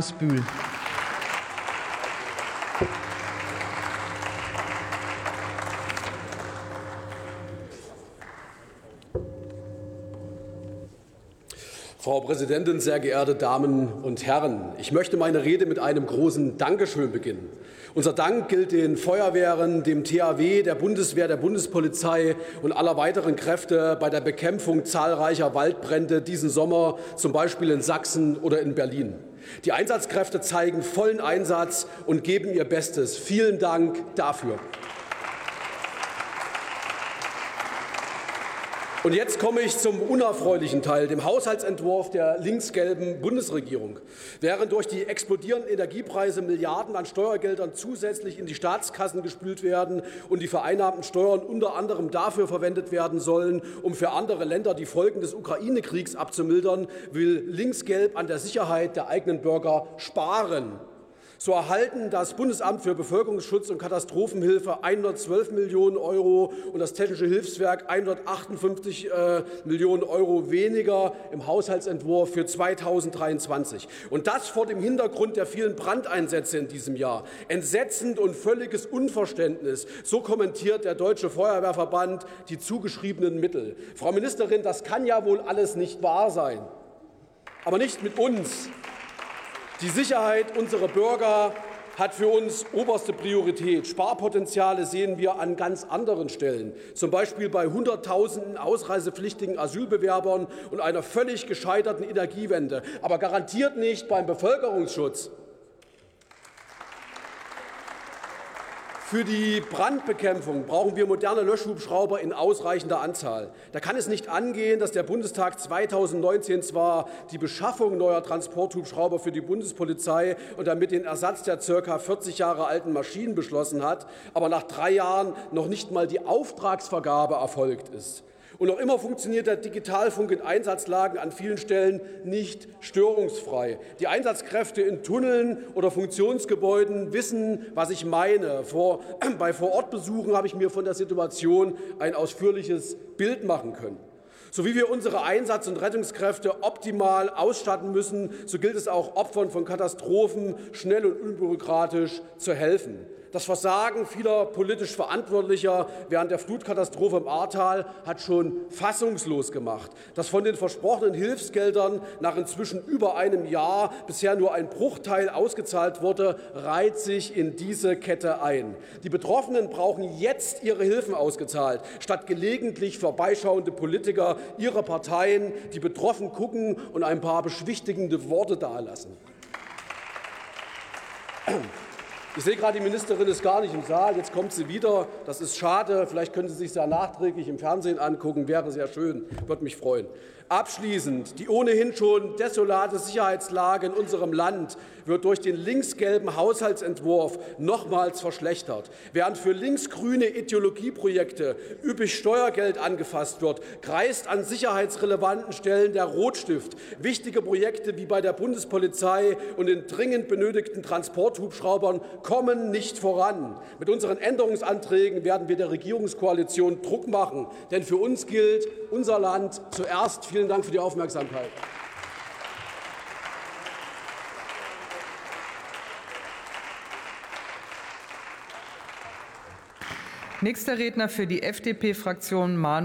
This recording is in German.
Spül. Frau Präsidentin, sehr geehrte Damen und Herren! Ich möchte meine Rede mit einem großen Dankeschön beginnen. Unser Dank gilt den Feuerwehren, dem THW, der Bundeswehr, der Bundespolizei und aller weiteren Kräfte bei der Bekämpfung zahlreicher Waldbrände diesen Sommer, zum Beispiel in Sachsen oder in Berlin. Die Einsatzkräfte zeigen vollen Einsatz und geben ihr Bestes. Vielen Dank dafür. Und jetzt komme ich zum unerfreulichen Teil, dem Haushaltsentwurf der linksgelben Bundesregierung. Während durch die explodierenden Energiepreise Milliarden an Steuergeldern zusätzlich in die Staatskassen gespült werden und die vereinnahmten Steuern unter anderem dafür verwendet werden sollen, um für andere Länder die Folgen des Ukraine-Kriegs abzumildern, will linksgelb an der Sicherheit der eigenen Bürger sparen. So erhalten das Bundesamt für Bevölkerungsschutz und Katastrophenhilfe 112 Millionen Euro und das Technische Hilfswerk 158 äh, Millionen Euro weniger im Haushaltsentwurf für 2023. Und das vor dem Hintergrund der vielen Brandeinsätze in diesem Jahr. Entsetzend und völliges Unverständnis. So kommentiert der Deutsche Feuerwehrverband die zugeschriebenen Mittel. Frau Ministerin, das kann ja wohl alles nicht wahr sein. Aber nicht mit uns. Die Sicherheit unserer Bürger hat für uns oberste Priorität. Sparpotenziale sehen wir an ganz anderen Stellen, zum Beispiel bei Hunderttausenden ausreisepflichtigen Asylbewerbern und einer völlig gescheiterten Energiewende, aber garantiert nicht beim Bevölkerungsschutz. Für die Brandbekämpfung brauchen wir moderne Löschhubschrauber in ausreichender Anzahl. Da kann es nicht angehen, dass der Bundestag 2019 zwar die Beschaffung neuer Transporthubschrauber für die Bundespolizei und damit den Ersatz der ca. 40 Jahre alten Maschinen beschlossen hat, aber nach drei Jahren noch nicht mal die Auftragsvergabe erfolgt ist. Und noch immer funktioniert der Digitalfunk in Einsatzlagen an vielen Stellen nicht störungsfrei. Die Einsatzkräfte in Tunneln oder Funktionsgebäuden wissen, was ich meine. Vor, bei Vorortbesuchen habe ich mir von der Situation ein ausführliches Bild machen können. So wie wir unsere Einsatz- und Rettungskräfte optimal ausstatten müssen, so gilt es auch Opfern von Katastrophen schnell und unbürokratisch zu helfen. Das Versagen vieler politisch Verantwortlicher während der Flutkatastrophe im Ahrtal hat schon fassungslos gemacht. Dass von den versprochenen Hilfsgeldern nach inzwischen über einem Jahr bisher nur ein Bruchteil ausgezahlt wurde, reiht sich in diese Kette ein. Die Betroffenen brauchen jetzt ihre Hilfen ausgezahlt, statt gelegentlich vorbeischauende Politiker ihrer Parteien, die betroffen gucken und ein paar beschwichtigende Worte dalassen. Ich sehe gerade, die Ministerin ist gar nicht im Saal. Jetzt kommt sie wieder. Das ist schade. Vielleicht können Sie sich ja nachträglich im Fernsehen angucken. Wäre sehr schön. Würde mich freuen. Abschließend, die ohnehin schon desolate Sicherheitslage in unserem Land wird durch den linksgelben Haushaltsentwurf nochmals verschlechtert. Während für linksgrüne Ideologieprojekte üppig Steuergeld angefasst wird, kreist an sicherheitsrelevanten Stellen der Rotstift. Wichtige Projekte wie bei der Bundespolizei und den dringend benötigten Transporthubschraubern kommen nicht voran. Mit unseren Änderungsanträgen werden wir der Regierungskoalition Druck machen, denn für uns gilt unser Land zuerst. Vielen Dank für die Aufmerksamkeit. Nächster Redner für die FDP-Fraktion Manuel